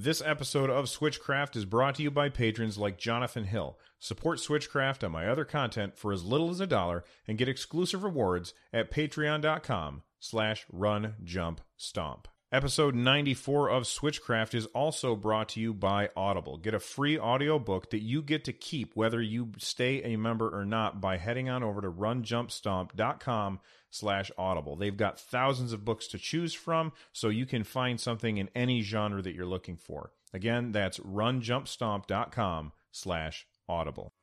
This episode of Switchcraft is brought to you by patrons like Jonathan Hill. Support Switchcraft and my other content for as little as a dollar and get exclusive rewards at patreon.com slash run jump stomp. Episode 94 of Switchcraft is also brought to you by Audible. Get a free audiobook that you get to keep whether you stay a member or not by heading on over to runjumpstomp.com slash audible. They've got thousands of books to choose from, so you can find something in any genre that you're looking for. Again, that's runjumpstomp.com slash audible.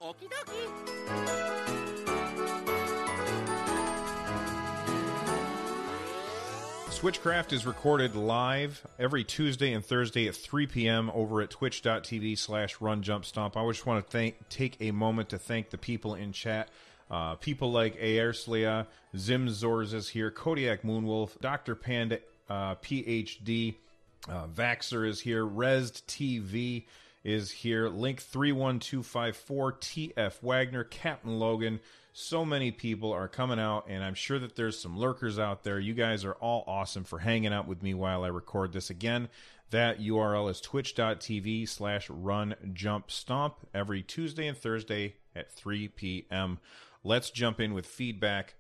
Switchcraft is recorded live every Tuesday and Thursday at 3 p.m. over at twitch.tv slash runjumpstomp. I just want to thank, take a moment to thank the people in chat. Uh, people like Aerslia, Zim Zorz is here, Kodiak Moonwolf, Dr. Panda, uh, PhD, uh, Vaxer is here, Resd TV is here, Link 31254, TF Wagner, Captain Logan. So many people are coming out, and I'm sure that there's some lurkers out there. You guys are all awesome for hanging out with me while I record this again. That URL is twitch.tv slash run jump stomp every Tuesday and Thursday at 3 p.m. Let's jump in with feedback.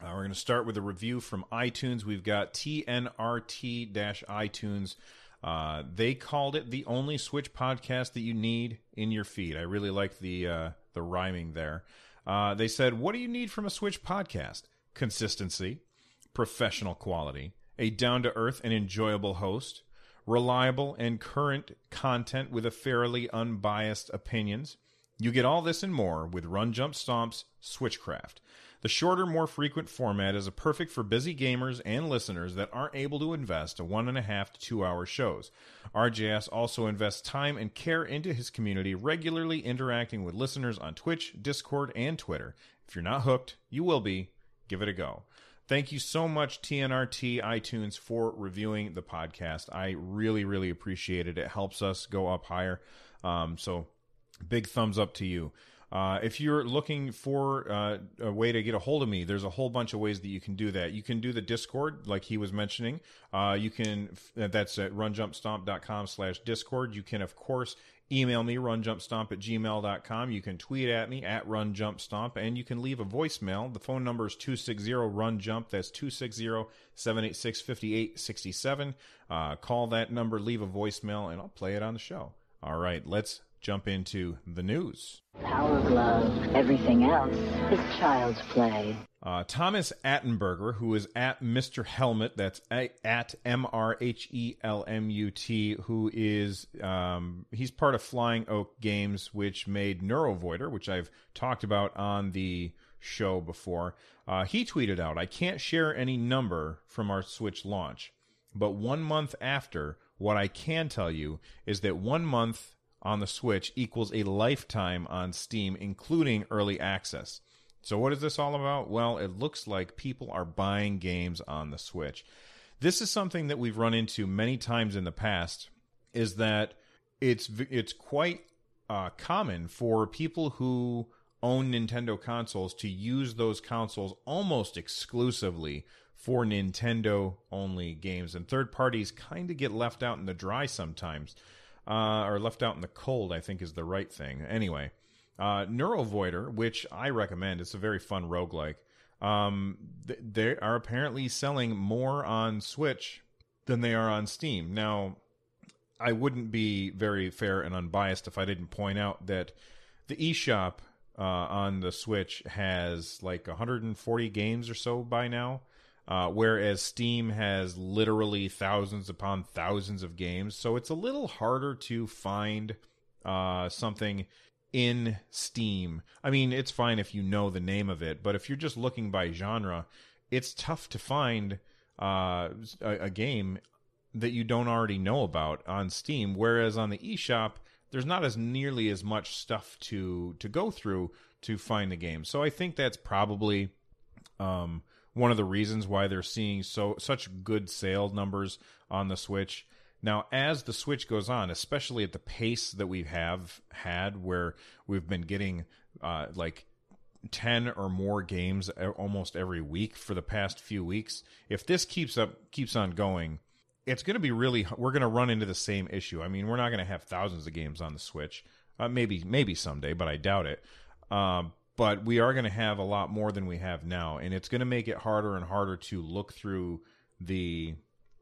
Uh, we're going to start with a review from iTunes. We've got TNRT iTunes. Uh, they called it the only Switch podcast that you need in your feed. I really like the uh, the rhyming there. Uh, they said, "What do you need from a Switch podcast? Consistency, professional quality, a down to earth and enjoyable host, reliable and current content with a fairly unbiased opinions." You get all this and more with Run Jump Stomp's Switchcraft. The shorter, more frequent format is a perfect for busy gamers and listeners that aren't able to invest a one and a half to two hour shows. RJS also invests time and care into his community, regularly interacting with listeners on Twitch, Discord, and Twitter. If you're not hooked, you will be. Give it a go. Thank you so much, TNRT iTunes, for reviewing the podcast. I really, really appreciate it. It helps us go up higher. Um, so big thumbs up to you. Uh, if you're looking for uh, a way to get a hold of me, there's a whole bunch of ways that you can do that. You can do the Discord, like he was mentioning. Uh, you can that's at runjumpstomp.com slash Discord. You can, of course, email me, runjumpstomp at gmail.com. You can tweet at me at runjumpstomp, and you can leave a voicemail. The phone number is 260-RUNJUMP. That's 260-786-5867. Uh, call that number, leave a voicemail, and I'll play it on the show. All right, let's jump into the news. Power Glove. Everything else is child's play. Uh, Thomas Altenburger, who is at Mr. Helmut, that's a, at M R H E L M U T, who is um, he's part of Flying Oak Games, which made Neurovoider, which I've talked about on the show before. Uh, he tweeted out, "I can't share any number from our Switch launch, but one month after, what I can tell you is that one month on the Switch equals a lifetime on Steam, including early access. So, what is this all about? Well, it looks like people are buying games on the Switch. This is something that we've run into many times in the past. Is that it's it's quite uh, common for people who own Nintendo consoles to use those consoles almost exclusively for Nintendo only games, and third parties kind of get left out in the dry sometimes uh, or left out in the cold, I think is the right thing. Anyway, uh, Neurovoider, which I recommend, it's a very fun roguelike. Um, th- they are apparently selling more on Switch than they are on Steam. Now, I wouldn't be very fair and unbiased if I didn't point out that the eShop uh, on the Switch has like 140 games or so by now. Uh, whereas Steam has literally thousands upon thousands of games, so it's a little harder to find uh, something in Steam. I mean, it's fine if you know the name of it, but if you're just looking by genre, it's tough to find uh, a, a, game that you don't already know about on Steam. Whereas on the eShop, there's not as nearly as much stuff to to go through to find the game. So I think that's probably um, one of the reasons why they're seeing so such good sale numbers on the Switch. Now, as the Switch goes on, especially at the pace that we have had, where we've been getting uh, like 10 or more games almost every week for the past few weeks if this keeps up keeps on going it's going to be really we're going to run into the same issue. I mean we're not going to have thousands of games on the switch. Uh, maybe maybe someday but i doubt it. Um, but we are going to have a lot more than we have now and it's going to make it harder and harder to look through the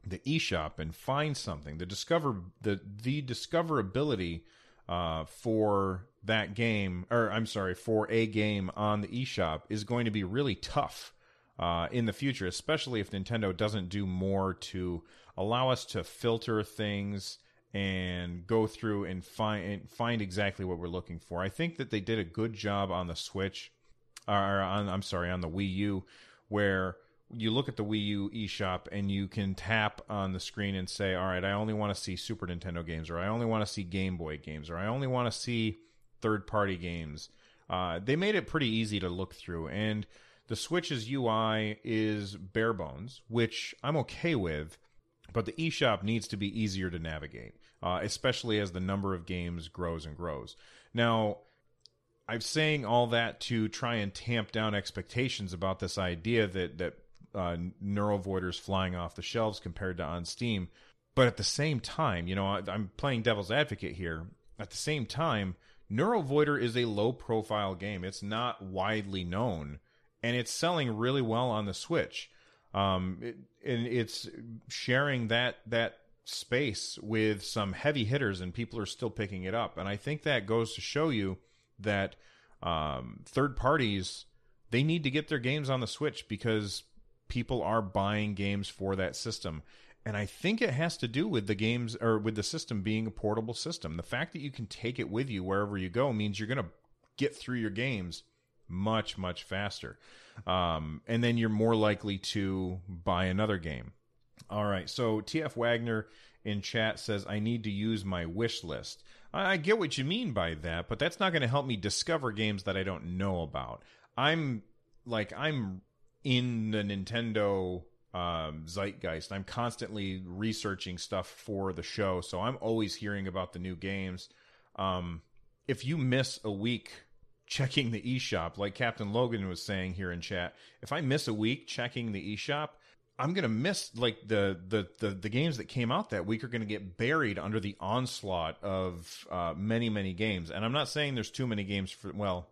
the eShop and find something. The discover the the discoverability uh, for that game, or I'm sorry, for a game on the eShop is going to be really tough uh, in the future, especially if Nintendo doesn't do more to allow us to filter things and go through and find find exactly what we're looking for. I think that they did a good job on the Switch, or on I'm sorry, on the Wii U, where you look at the Wii U eShop and you can tap on the screen and say, "All right, I only want to see Super Nintendo games, or I only want to see Game Boy games, or I only want to see third-party games." Uh, they made it pretty easy to look through, and the Switch's UI is bare bones, which I'm okay with. But the eShop needs to be easier to navigate, uh, especially as the number of games grows and grows. Now, I'm saying all that to try and tamp down expectations about this idea that that uh, Neurovoiders flying off the shelves compared to on Steam. But at the same time, you know, I, I'm playing devil's advocate here. At the same time, Neurovoider is a low profile game. It's not widely known, and it's selling really well on the Switch. Um, it, and it's sharing that that space with some heavy hitters, and people are still picking it up. And I think that goes to show you that um, third parties they need to get their games on the Switch because people are buying games for that system. And I think it has to do with the games or with the system being a portable system. The fact that you can take it with you wherever you go means you're going to get through your games much, much faster. Um, and then you're more likely to buy another game. All right. So TF Wagner in chat says, I need to use my wish list. I get what you mean by that, but that's not going to help me discover games that I don't know about. I'm like, I'm in the Nintendo um, zeitgeist. I'm constantly researching stuff for the show, so I'm always hearing about the new games. Um, if you miss a week checking the eShop, like Captain Logan was saying here in chat, if I miss a week checking the eShop, I'm gonna miss like the, the the the games that came out that week are gonna get buried under the onslaught of uh, many many games. And I'm not saying there's too many games for well,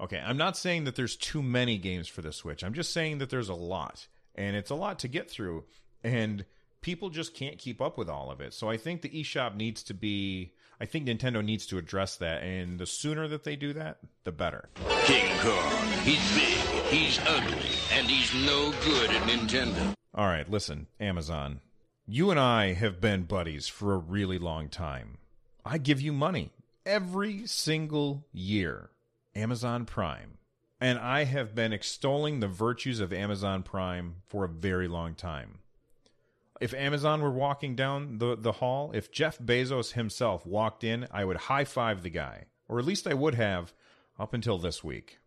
Okay, I'm not saying that there's too many games for the Switch. I'm just saying that there's a lot, and it's a lot to get through, and people just can't keep up with all of it. So I think the eShop needs to be. I think Nintendo needs to address that, and the sooner that they do that, the better. King Kong, he's big, he's ugly, and he's no good at Nintendo. All right, listen, Amazon. You and I have been buddies for a really long time. I give you money every single year Amazon Prime. And I have been extolling the virtues of Amazon Prime for a very long time. If Amazon were walking down the, the hall, if Jeff Bezos himself walked in, I would high five the guy. Or at least I would have up until this week.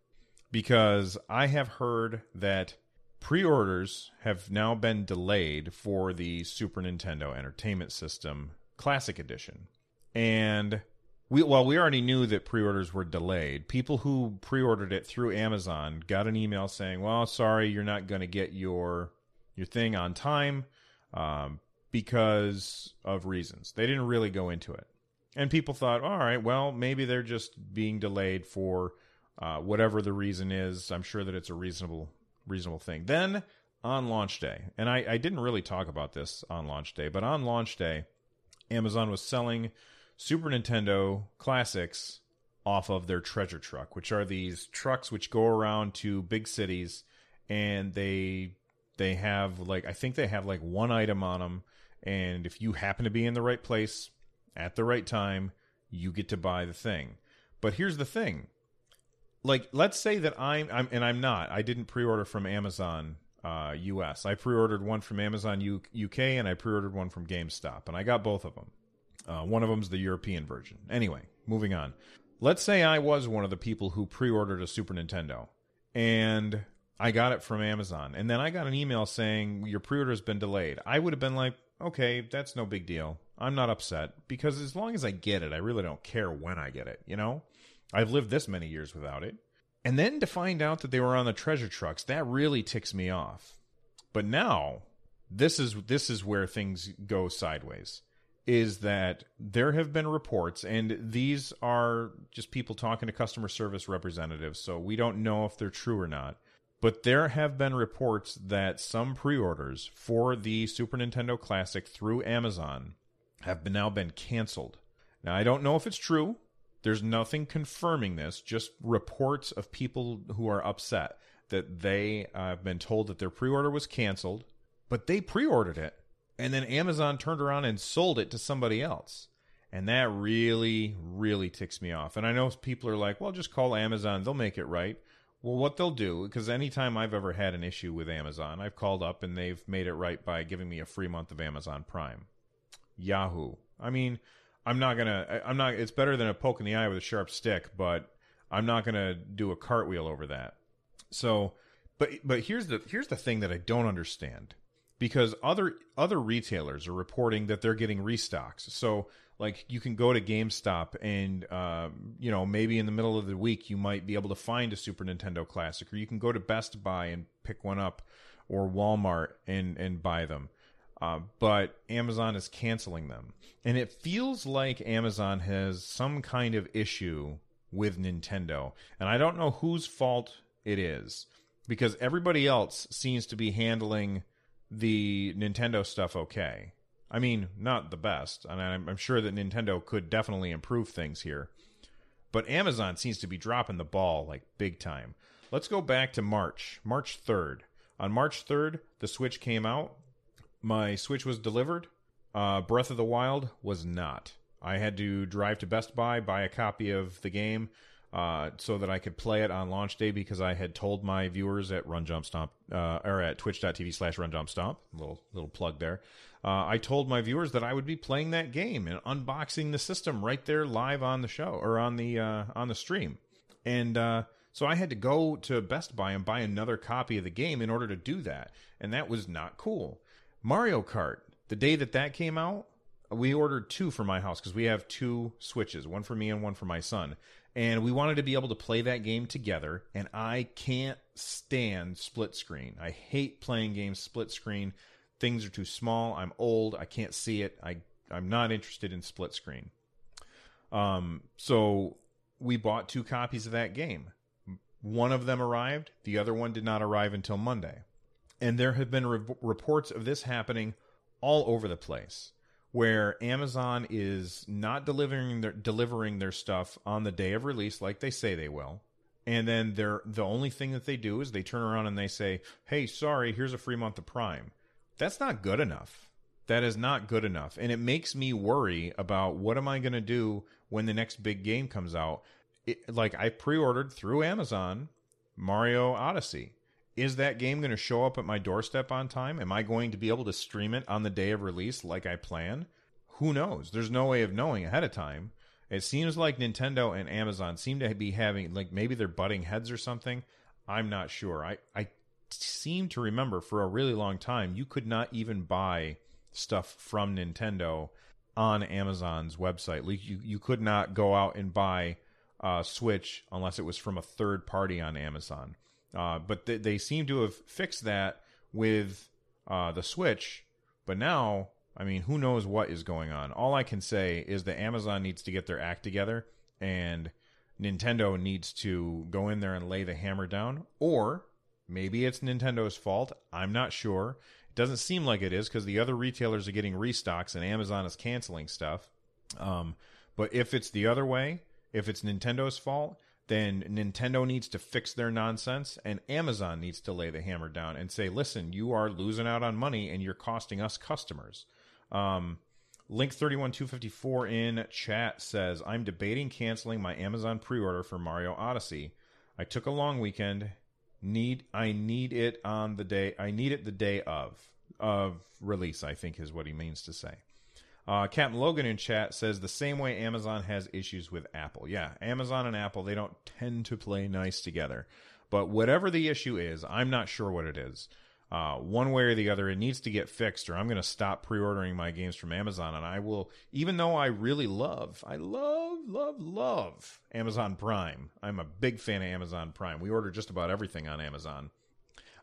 Because I have heard that pre orders have now been delayed for the Super Nintendo Entertainment System Classic Edition. And we we already knew that pre-orders were delayed people who pre-ordered it through amazon got an email saying well sorry you're not going to get your your thing on time um, because of reasons. They didn't really go into it. And people thought all right well maybe they're just being delayed for uh, whatever the reason is. I'm sure that it's a reasonable reasonable thing. Then on launch day and I, I didn't really talk about this on launch day but on launch day amazon was selling Super Nintendo classics off of their treasure truck, which are these trucks which go around to big cities and they they have like I think they have like one item on them and if you happen to be in the right place at the right time, you get to buy the thing. But here's the thing. Like let's say that I'm I'm and I'm not. I didn't pre-order from Amazon uh, US. I pre-ordered one from Amazon U- UK and I pre-ordered one from GameStop, and I got both of them. Uh, one of them's the European version. Anyway, moving on. Let's say I was one of the people who pre-ordered a Super Nintendo, and I got it from Amazon, and then I got an email saying your pre-order has been delayed. I would have been like, okay, that's no big deal. I'm not upset because as long as I get it, I really don't care when I get it. You know, I've lived this many years without it. And then to find out that they were on the treasure trucks, that really ticks me off. But now, this is this is where things go sideways. Is that there have been reports, and these are just people talking to customer service representatives, so we don't know if they're true or not. But there have been reports that some pre-orders for the Super Nintendo Classic through Amazon have been, now been canceled. Now I don't know if it's true. There's nothing confirming this, just reports of people who are upset that they uh, have been told that their pre order was canceled, but they pre ordered it. And then Amazon turned around and sold it to somebody else. And that really, really ticks me off. And I know people are like, well, just call Amazon, they'll make it right. Well, what they'll do, because anytime I've ever had an issue with Amazon, I've called up and they've made it right by giving me a free month of Amazon Prime. Yahoo. I mean, I'm not gonna. I'm not. It's better than a poke in the eye with a sharp stick, but I'm not gonna do a cartwheel over that. So, but but here's the here's the thing that I don't understand because other other retailers are reporting that they're getting restocks. So like you can go to GameStop and uh, you know maybe in the middle of the week you might be able to find a Super Nintendo Classic, or you can go to Best Buy and pick one up, or Walmart and and buy them. Uh, but Amazon is canceling them. And it feels like Amazon has some kind of issue with Nintendo. And I don't know whose fault it is because everybody else seems to be handling the Nintendo stuff okay. I mean, not the best. And I'm, I'm sure that Nintendo could definitely improve things here. But Amazon seems to be dropping the ball like big time. Let's go back to March, March 3rd. On March 3rd, the Switch came out my Switch was delivered. Uh, Breath of the Wild was not. I had to drive to Best Buy, buy a copy of the game, uh, so that I could play it on launch day because I had told my viewers at Run Jump Stomp uh, or at twitch.tv slash Run Jump Stomp, little little plug there. Uh, I told my viewers that I would be playing that game and unboxing the system right there live on the show or on the uh, on the stream, and uh, so I had to go to Best Buy and buy another copy of the game in order to do that, and that was not cool. Mario Kart, the day that that came out, we ordered two for my house because we have two Switches, one for me and one for my son. And we wanted to be able to play that game together. And I can't stand split screen. I hate playing games split screen. Things are too small. I'm old. I can't see it. I, I'm not interested in split screen. Um, so we bought two copies of that game. One of them arrived, the other one did not arrive until Monday. And there have been re- reports of this happening all over the place where Amazon is not delivering their delivering their stuff on the day of release like they say they will. And then they're the only thing that they do is they turn around and they say, "Hey, sorry, here's a free month of Prime." That's not good enough. That is not good enough. And it makes me worry about what am I going to do when the next big game comes out. It, like I pre-ordered through Amazon Mario Odyssey is that game going to show up at my doorstep on time? Am I going to be able to stream it on the day of release like I plan? Who knows? There's no way of knowing ahead of time. It seems like Nintendo and Amazon seem to be having like maybe they're butting heads or something. I'm not sure. I I seem to remember for a really long time you could not even buy stuff from Nintendo on Amazon's website. Like you you could not go out and buy a Switch unless it was from a third party on Amazon. Uh, but they, they seem to have fixed that with uh, the Switch. But now, I mean, who knows what is going on? All I can say is that Amazon needs to get their act together and Nintendo needs to go in there and lay the hammer down. Or maybe it's Nintendo's fault. I'm not sure. It doesn't seem like it is because the other retailers are getting restocks and Amazon is canceling stuff. Um, but if it's the other way, if it's Nintendo's fault, then Nintendo needs to fix their nonsense and Amazon needs to lay the hammer down and say, listen, you are losing out on money and you're costing us customers. Um, Link 31254 in chat says, I'm debating canceling my Amazon pre order for Mario Odyssey. I took a long weekend Need I need it on the day I need it the day of of release, I think is what he means to say. Uh, Captain Logan in chat says the same way Amazon has issues with Apple. Yeah, Amazon and Apple, they don't tend to play nice together. But whatever the issue is, I'm not sure what it is. Uh, one way or the other, it needs to get fixed, or I'm going to stop pre ordering my games from Amazon. And I will, even though I really love, I love, love, love Amazon Prime. I'm a big fan of Amazon Prime. We order just about everything on Amazon.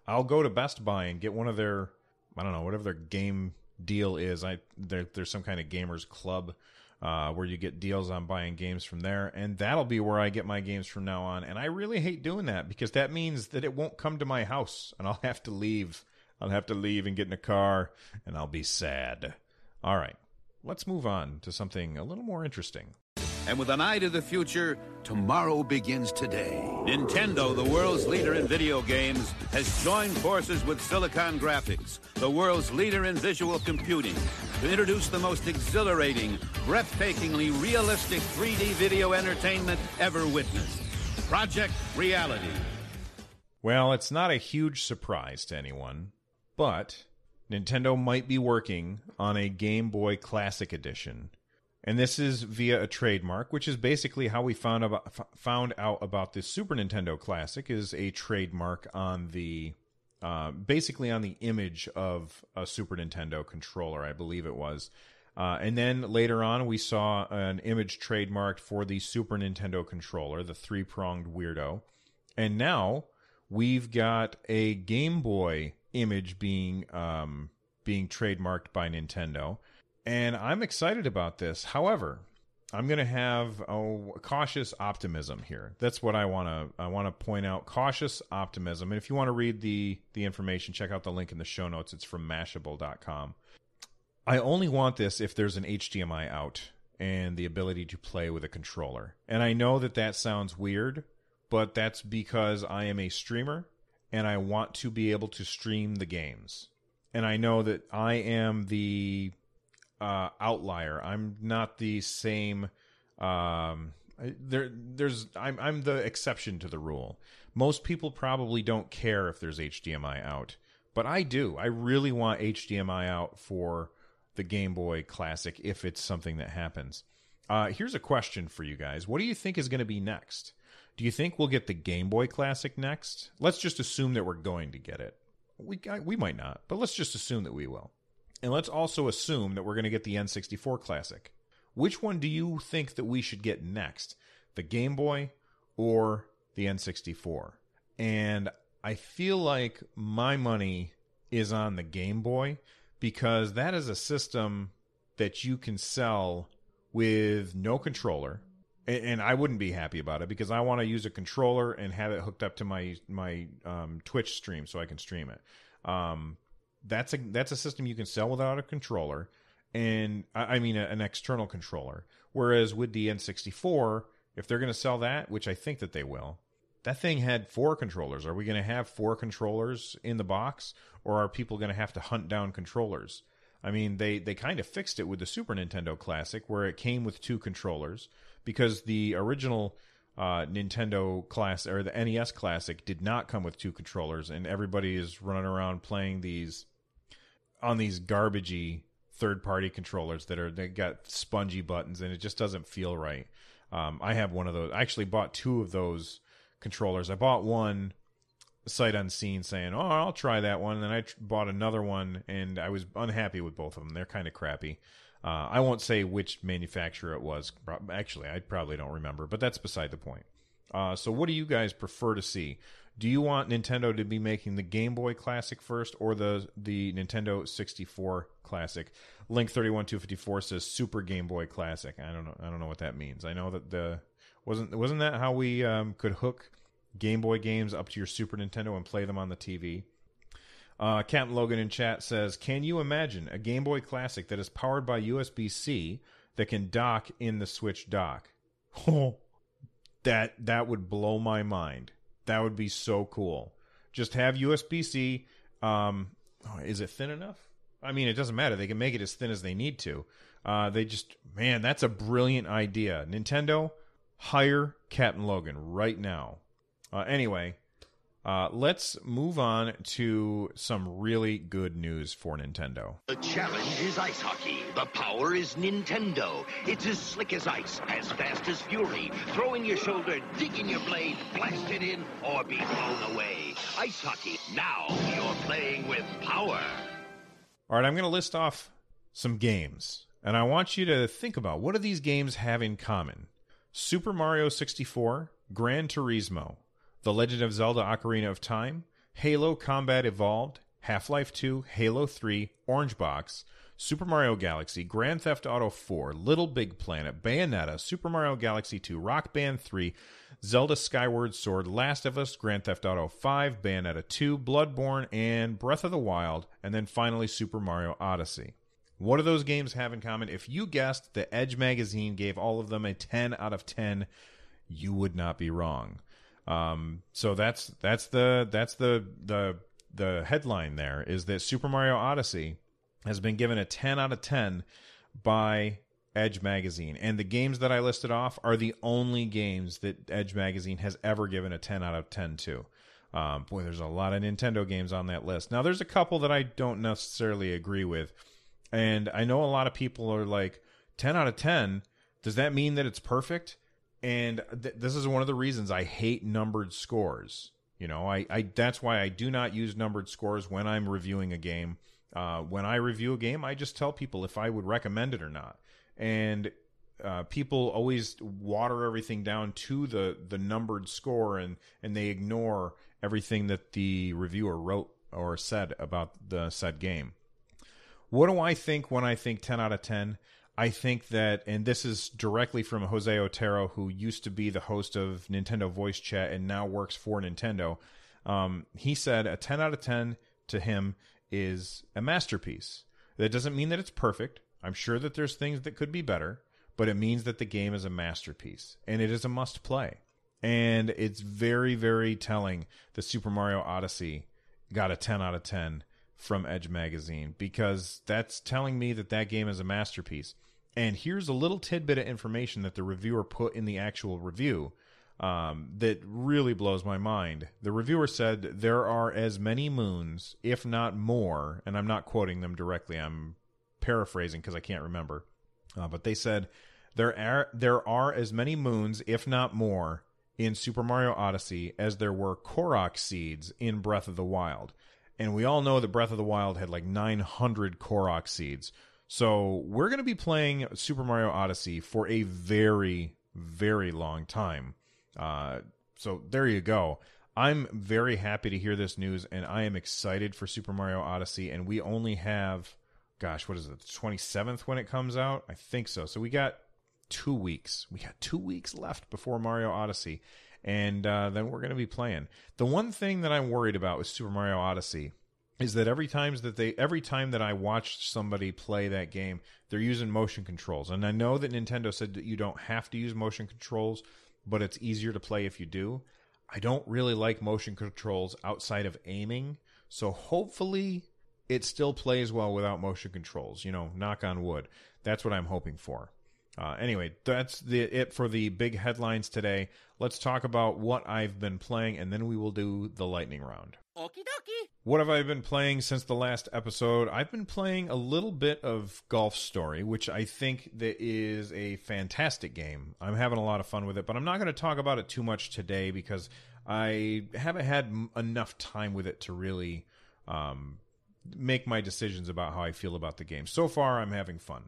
I'll go to Best Buy and get one of their, I don't know, whatever their game deal is. I there, there's some kind of gamers club uh, where you get deals on buying games from there, and that'll be where I get my games from now on. And I really hate doing that because that means that it won't come to my house, and I'll have to leave. I'll have to leave and get in a car, and I'll be sad. All right, let's move on to something a little more interesting. And with an eye to the future, tomorrow begins today. Nintendo, the world's leader in video games, has joined forces with Silicon Graphics, the world's leader in visual computing, to introduce the most exhilarating, breathtakingly realistic 3D video entertainment ever witnessed Project Reality. Well, it's not a huge surprise to anyone, but Nintendo might be working on a Game Boy Classic Edition and this is via a trademark, which is basically how we found about found out about this Super Nintendo Classic is a trademark on the uh, basically on the image of a Super Nintendo controller, I believe it was. Uh, and then later on, we saw an image trademarked for the Super Nintendo controller, the three pronged weirdo. And now we've got a Game Boy image being um, being trademarked by Nintendo and I'm excited about this. However, I'm going to have a cautious optimism here. That's what I want to I want to point out cautious optimism. And if you want to read the the information, check out the link in the show notes. It's from mashable.com. I only want this if there's an HDMI out and the ability to play with a controller. And I know that that sounds weird, but that's because I am a streamer and I want to be able to stream the games. And I know that I am the uh, outlier. I'm not the same. Um, there, there's. I'm I'm the exception to the rule. Most people probably don't care if there's HDMI out, but I do. I really want HDMI out for the Game Boy Classic if it's something that happens. Uh, here's a question for you guys. What do you think is going to be next? Do you think we'll get the Game Boy Classic next? Let's just assume that we're going to get it. We we might not, but let's just assume that we will. And let's also assume that we're going to get the N64 Classic. Which one do you think that we should get next? The Game Boy or the N64? And I feel like my money is on the Game Boy because that is a system that you can sell with no controller. And, I wouldn't be happy about it because I want to use a controller and have it hooked up to my my um, Twitch stream so I can stream it. Um, that's a that's a system you can sell without a controller, and I, mean a, an external controller. Whereas with the N64, if they're going to sell that, which I think that they will, that thing had four controllers. Are we going to have four controllers in the box, or are people going to have to hunt down controllers? I mean, they they kind of fixed it with the Super Nintendo Classic, where it came with two controllers, because the original uh, Nintendo class or the NES Classic did not come with two controllers, and everybody is running around playing these on these garbagey third party controllers that are they got spongy buttons and it just doesn't feel right. Um, I have one of those. I actually bought two of those controllers. I bought one sight unseen saying, "Oh, I'll try that one." And then I tr- bought another one and I was unhappy with both of them. They're kind of crappy. Uh, I won't say which manufacturer it was. Actually, I probably don't remember, but that's beside the point. Uh, so, what do you guys prefer to see? Do you want Nintendo to be making the Game Boy Classic first or the the Nintendo 64 Classic? Link 31254 says Super Game Boy Classic. I don't know. I don't know what that means. I know that the wasn't wasn't that how we um, could hook Game Boy games up to your Super Nintendo and play them on the TV? Uh, Captain Logan in chat says, "Can you imagine a Game Boy Classic that is powered by USB C that can dock in the Switch dock?" Oh, that that would blow my mind. That would be so cool. Just have USB C. Um, oh, is it thin enough? I mean, it doesn't matter. They can make it as thin as they need to. Uh, they just, man, that's a brilliant idea. Nintendo, hire Captain Logan right now. Uh, anyway, Uh, let's move on to some really good news for Nintendo. The challenge is ice hockey. The power is Nintendo. It's as slick as ice, as fast as fury. Throw in your shoulder, dig in your blade, blast it in, or be blown away. Ice hockey. Now you're playing with power. All right, I'm going to list off some games, and I want you to think about what do these games have in common? Super Mario 64, Gran Turismo, The Legend of Zelda Ocarina of Time, Halo Combat Evolved, Half Life 2, Halo 3, Orange Box, Super Mario Galaxy, Grand Theft Auto 4, Little Big Planet, Bayonetta, Super Mario Galaxy 2, Rock Band 3, Zelda Skyward Sword, Last of Us, Grand Theft Auto 5, Bayonetta 2, Bloodborne, and Breath of the Wild, and then finally Super Mario Odyssey. What do those games have in common? If you guessed the Edge magazine gave all of them a 10 out of 10, you would not be wrong. Um, so that's that's the that's the the the headline there is that Super Mario Odyssey has been given a 10 out of 10 by Edge Magazine. And the games that I listed off are the only games that Edge Magazine has ever given a 10 out of 10 to. Um, boy, there's a lot of Nintendo games on that list. Now, there's a couple that I don't necessarily agree with. And I know a lot of people are like, 10 out of 10, does that mean that it's perfect? And th- this is one of the reasons I hate numbered scores. You know, I, I that's why I do not use numbered scores when I'm reviewing a game. Uh, when I review a game, I just tell people if I would recommend it or not. And uh, people always water everything down to the the numbered score, and and they ignore everything that the reviewer wrote or said about the said game. What do I think when I think 10 out of 10? I think that, and this is directly from Jose Otero, who used to be the host of Nintendo Voice Chat and now works for Nintendo. Um, he said a 10 out of 10 to him is a masterpiece. That doesn't mean that it's perfect. I'm sure that there's things that could be better, but it means that the game is a masterpiece and it is a must play. And it's very, very telling that Super Mario Odyssey got a 10 out of 10 from Edge Magazine because that's telling me that that game is a masterpiece. And here's a little tidbit of information that the reviewer put in the actual review um, that really blows my mind. The reviewer said there are as many moons, if not more, and I'm not quoting them directly. I'm paraphrasing because I can't remember. Uh, but they said there are there are as many moons, if not more, in Super Mario Odyssey as there were Korok seeds in Breath of the Wild. And we all know that Breath of the Wild had like 900 Korok seeds. So we're going to be playing Super Mario Odyssey for a very, very long time. Uh, so there you go. I'm very happy to hear this news, and I am excited for Super Mario Odyssey. And we only have, gosh, what is it, the 27th when it comes out? I think so. So we got two weeks. We got two weeks left before Mario Odyssey, and uh, then we're going to be playing. The one thing that I'm worried about with Super Mario Odyssey is that every times that they every time that I watch somebody play that game, they're using motion controls. And I know that Nintendo said that you don't have to use motion controls, but it's easier to play if you do. I don't really like motion controls outside of aiming, so hopefully it still plays well without motion controls. You know, knock on wood. That's what I'm hoping for. Uh, anyway, that's the it for the big headlines today. Let's talk about what I've been playing, and then we will do the lightning round. Okie dokie. What have I been playing since the last episode? I've been playing a little bit of Golf Story, which I think that is a fantastic game. I'm having a lot of fun with it, but I'm not going to talk about it too much today because I haven't had m- enough time with it to really um, make my decisions about how I feel about the game. So far, I'm having fun.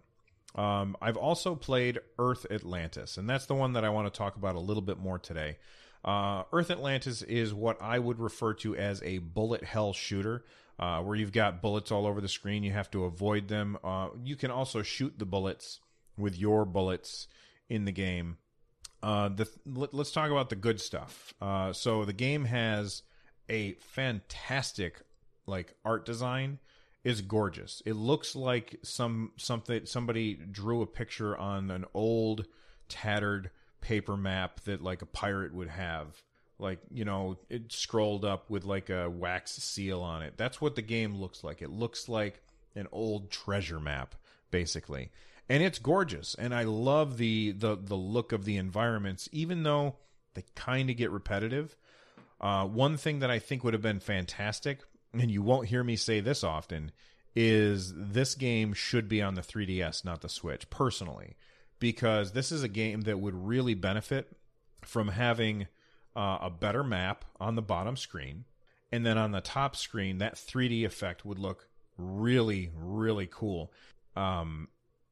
Um, I've also played Earth Atlantis, and that's the one that I want to talk about a little bit more today. Uh, Earth Atlantis is what I would refer to as a bullet hell shooter, uh, where you've got bullets all over the screen. You have to avoid them. Uh, you can also shoot the bullets with your bullets in the game. Uh, the let, us talk about the good stuff. Uh, so the game has a fantastic like art design is gorgeous. It looks like some something somebody drew a picture on an old tattered paper map that like a pirate would have. Like, you know, it scrolled up with like a wax seal on it. That's what the game looks like. It looks like an old treasure map basically. And it's gorgeous and I love the the the look of the environments even though they kind of get repetitive. Uh, one thing that I think would have been fantastic, and you won't hear me say this often, is this game should be on the 3DS, not the Switch, personally, because this is a game that would really benefit from having uh, a better map on the bottom screen. And then on the top screen, that 3D effect would look really, really cool. Um,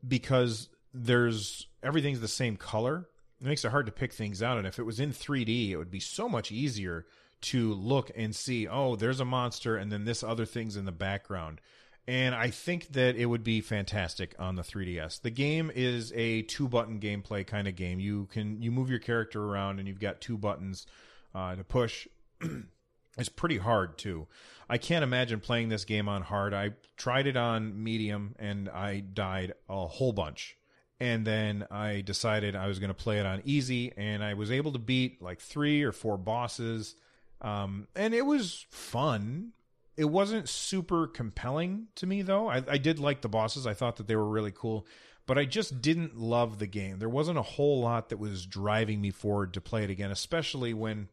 because there's everything's the same color. It makes it hard to pick things out. And if it was in 3D, it would be so much easier to look and see, oh, there's a monster, and then this other thing's in the background. And I think that it would be fantastic on the 3DS. The game is a two button gameplay kind of game. You can you move your character around and you've got two buttons uh, to push. it's pretty hard too. I can't imagine playing this game on hard. I tried it on medium and I died a whole bunch. And then I decided I was going to play it on easy and I was able to beat like three or four bosses. Um, and it was fun. It wasn't super compelling to me though. I, I did like the bosses. I thought that they were really cool, but I just didn't love the game. There wasn't a whole lot that was driving me forward to play it again, especially when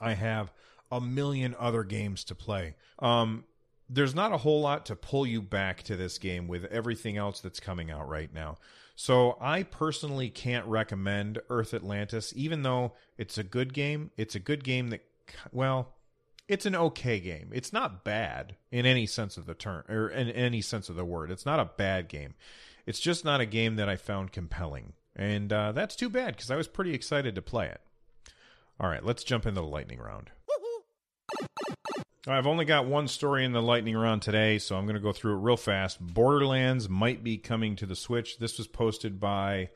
I have a million other games to play. Um, there's not a whole lot to pull you back to this game with everything else that's coming out right now. So I personally can't recommend Earth Atlantis, even though it's a good game. It's a good game that, well, it's an okay game. It's not bad in any sense of the term or in any sense of the word. It's not a bad game. It's just not a game that I found compelling, and uh, that's too bad because I was pretty excited to play it. All right, let's jump into the lightning round. I've only got one story in the lightning round today, so I'm going to go through it real fast. Borderlands might be coming to the Switch. This was posted by,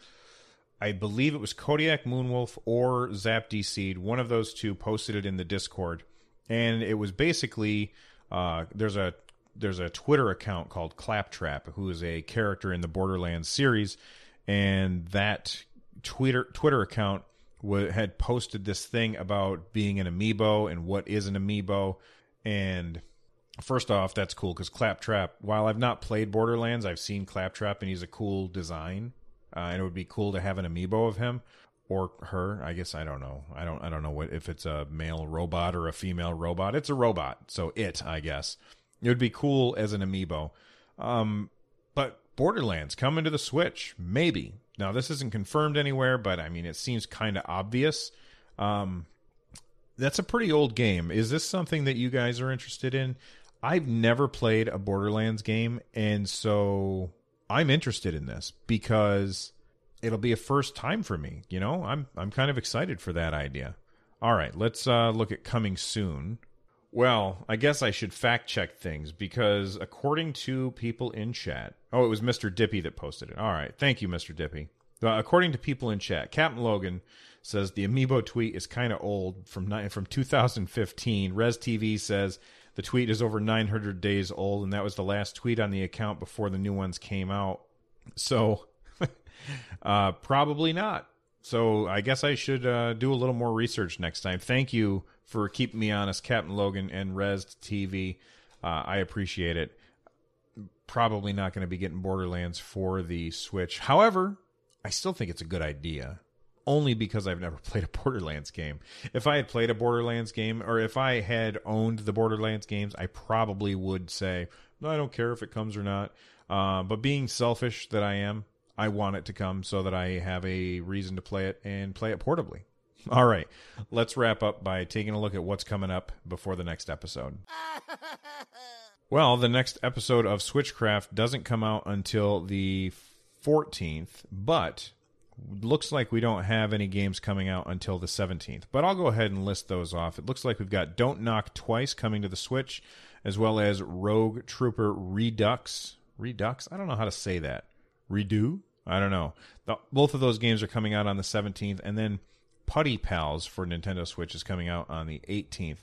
I believe it was Kodiak Moonwolf or ZapDseed. One of those two posted it in the Discord, and it was basically uh, there's a there's a Twitter account called Claptrap, who is a character in the Borderlands series, and that Twitter Twitter account had posted this thing about being an amiibo and what is an amiibo. And first off, that's cool because Claptrap, while I've not played Borderlands, I've seen Claptrap and he's a cool design. Uh, and it would be cool to have an amiibo of him or her. I guess I don't know. I don't. I don't know what if it's a male robot or a female robot. It's a robot, so it. I guess it would be cool as an amiibo. Um, but Borderlands coming to the Switch, maybe. Now, this isn't confirmed anywhere, but I mean, it seems kind of obvious. Um, that's a pretty old game. Is this something that you guys are interested in? I've never played a Borderlands game, and so I'm interested in this because it'll be a first time for me. You know, I'm I'm kind of excited for that idea. All right, let's uh, look at coming soon. Well, I guess I should fact check things because according to people in chat, oh, it was Mr. Dippy that posted it. All right. Thank you, Mr. Dippy. Uh, according to people in chat, Captain Logan says the amiibo tweet is kind of old from from 2015. Res TV says the tweet is over 900 days old, and that was the last tweet on the account before the new ones came out. So, uh, probably not. So I guess I should uh, do a little more research next time. Thank you for keeping me honest, Captain Logan and Res TV. Uh, I appreciate it. Probably not going to be getting Borderlands for the Switch. However, I still think it's a good idea. Only because I've never played a Borderlands game. If I had played a Borderlands game, or if I had owned the Borderlands games, I probably would say, no, I don't care if it comes or not. Uh, but being selfish that I am, I want it to come so that I have a reason to play it and play it portably. All right, let's wrap up by taking a look at what's coming up before the next episode. well, the next episode of Switchcraft doesn't come out until the 14th, but looks like we don't have any games coming out until the 17th. But I'll go ahead and list those off. It looks like we've got Don't Knock Twice coming to the Switch, as well as Rogue Trooper Redux. Redux? I don't know how to say that. Redo? I don't know. The, both of those games are coming out on the 17th, and then Putty Pals for Nintendo Switch is coming out on the 18th.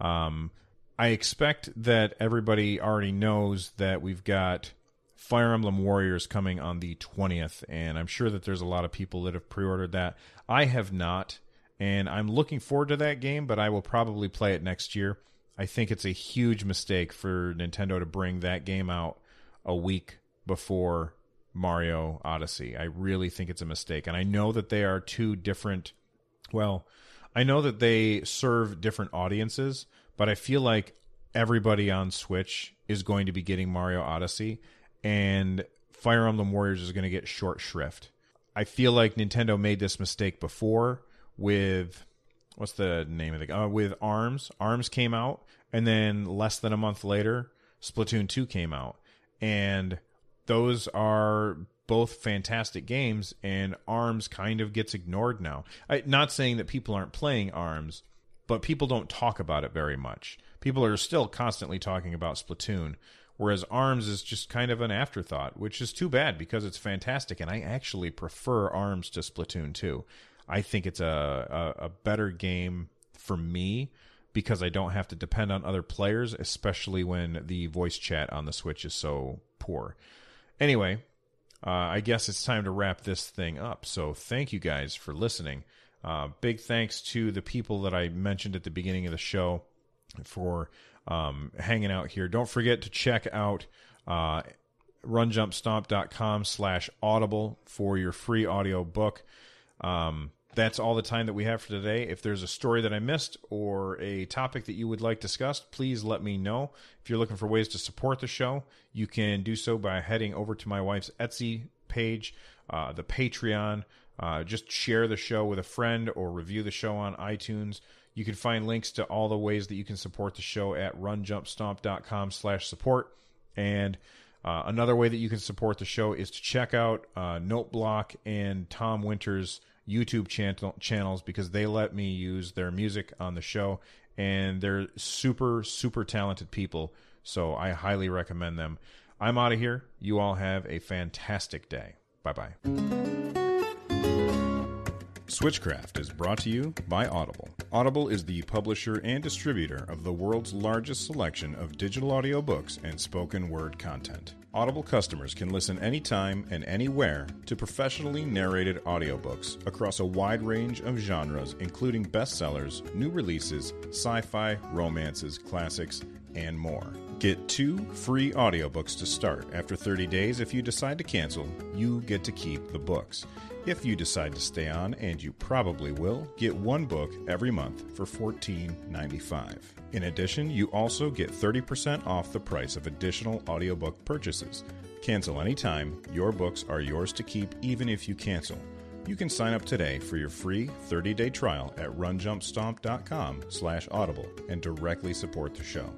Um, I expect that everybody already knows that we've got Fire Emblem Warriors coming on the 20th, and I'm sure that there's a lot of people that have pre ordered that. I have not, and I'm looking forward to that game, but I will probably play it next year. I think it's a huge mistake for Nintendo to bring that game out a week before Mario Odyssey. I really think it's a mistake. And I know that they are two different well, I know that they serve different audiences, but I feel like everybody on Switch is going to be getting Mario Odyssey, and Fire Emblem Warriors is going to get short shrift. I feel like Nintendo made this mistake before with what's the name of the uh, with Arms. Arms came out, and then less than a month later, Splatoon two came out, and those are both fantastic games. And Arms kind of gets ignored now. I, not saying that people aren't playing Arms, but people don't talk about it very much. People are still constantly talking about Splatoon, whereas Arms is just kind of an afterthought, which is too bad because it's fantastic, and I actually prefer Arms to Splatoon 2. I think it's a, a, a better game for me because I don't have to depend on other players, especially when the voice chat on the Switch is so poor. Anyway, uh, I guess it's time to wrap this thing up. So thank you guys for listening. Uh, big thanks to the people that I mentioned at the beginning of the show for um, hanging out here. Don't forget to check out uh, runjumpstomp.com slash audible for your free audio book. Um, that's all the time that we have for today. If there's a story that I missed or a topic that you would like discussed, please let me know. If you're looking for ways to support the show, you can do so by heading over to my wife's Etsy page, uh, the Patreon. Uh, just share the show with a friend or review the show on iTunes. You can find links to all the ways that you can support the show at runjumpstomp.com slash support. And uh, another way that you can support the show is to check out uh, Noteblock and Tom Winters' YouTube channel, channels because they let me use their music on the show. And they're super, super talented people. So I highly recommend them. I'm out of here. You all have a fantastic day. Bye bye. Switchcraft is brought to you by Audible. Audible is the publisher and distributor of the world's largest selection of digital audiobooks and spoken word content. Audible customers can listen anytime and anywhere to professionally narrated audiobooks across a wide range of genres, including bestsellers, new releases, sci fi, romances, classics, and more. Get two free audiobooks to start. After 30 days, if you decide to cancel, you get to keep the books. If you decide to stay on, and you probably will, get one book every month for $14.95. In addition, you also get 30% off the price of additional audiobook purchases. Cancel anytime, your books are yours to keep even if you cancel. You can sign up today for your free 30-day trial at runjumpstomp.com slash audible and directly support the show.